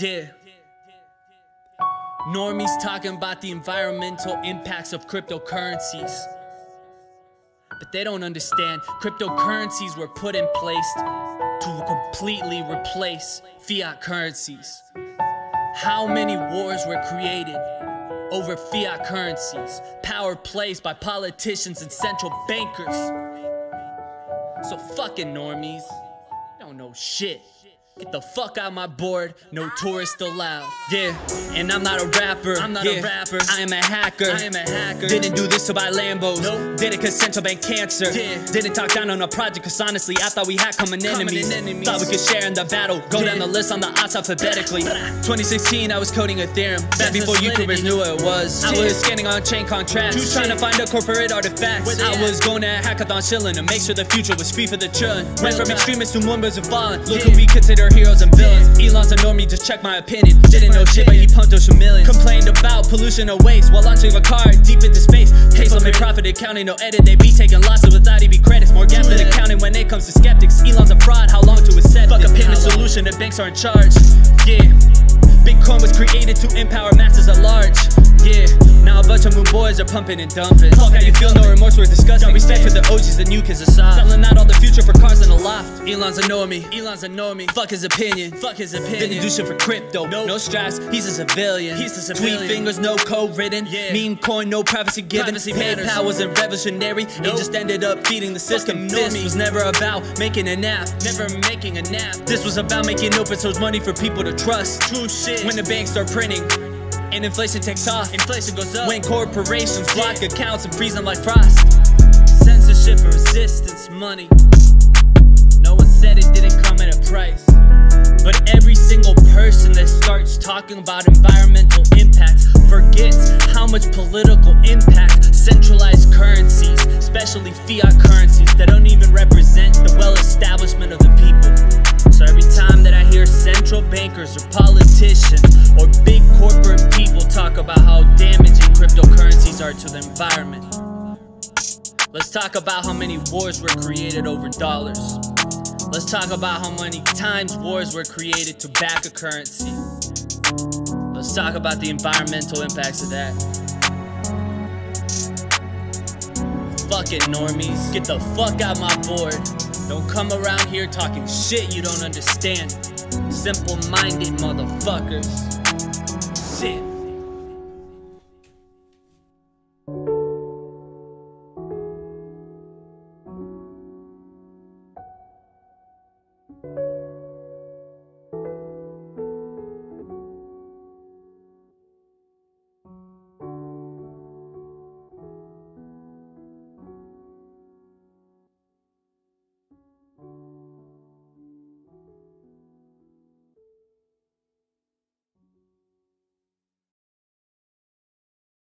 Yeah. Normies talking about the environmental impacts of cryptocurrencies. But they don't understand cryptocurrencies were put in place to completely replace fiat currencies. How many wars were created over fiat currencies? Power placed by politicians and central bankers. So fucking normies, don't know shit. Get the fuck out my board, no tourists allowed. Yeah, and I'm not a rapper. I'm not yeah. a rapper. I am a hacker. I am a hacker. Didn't do this to buy Lambos. Nope. Did it cause central bank cancer. Yeah. Didn't talk down on a project cause honestly I thought we had common enemies. enemies. Thought we could share in the battle. Go yeah. down the list on the odds alphabetically. 2016 I was coding Ethereum. Back before YouTubers knew what it was. I was scanning on chain contracts. Trying to find a corporate artifacts. I was going to hackathon chilling to make sure the future was free for the children. Went from extremists to members of fallen. Look who we consider heroes and villains. Elon's a normie, just check my opinion. Didn't know shit, but he pumped us a million. Complained about pollution or waste while launching a car deep into space. Tesla made profit accounting, no edit. They be taking losses without EV credits. More gap than accounting when it comes to skeptics. Elon's a fraud, how long to accept Fuck a payment solution the banks are in charge. Yeah. Bitcoin was created to empower masses at large. Yeah, now a bunch of moon boys are pumping and dumping. Fuck how you feel, no remorse, we're discussing. Got respect for the OGs, the new kids aside. Selling out all the future for cars in the loft. Elon's a normie, Elon's a normie. Fuck his opinion, fuck his opinion. Didn't do shit for crypto, nope. no straps, he's a civilian. He's a civilian. Tweet fingers, no code written. Yeah. Meme coin, no privacy given. Privacy PayPal wasn't revolutionary, nope. it just ended up feeding the system. This was never about making a nap, never making a nap. This was about making open source money for people to trust. True shit. When the banks start printing, and inflation takes off. Inflation goes up. When corporations block accounts and freeze them like frost. Censorship and resistance, money. No one said it didn't come at a price. But every single person that starts talking about environmental impacts forgets how much political impact centralized currencies, especially fiat currencies, let's talk about how many wars were created over dollars. Let's talk about how many times wars were created to back a currency. Let's talk about the environmental impacts of that. Fuck it, normies. Get the fuck out my board. Don't come around here talking shit you don't understand. Simple minded motherfuckers.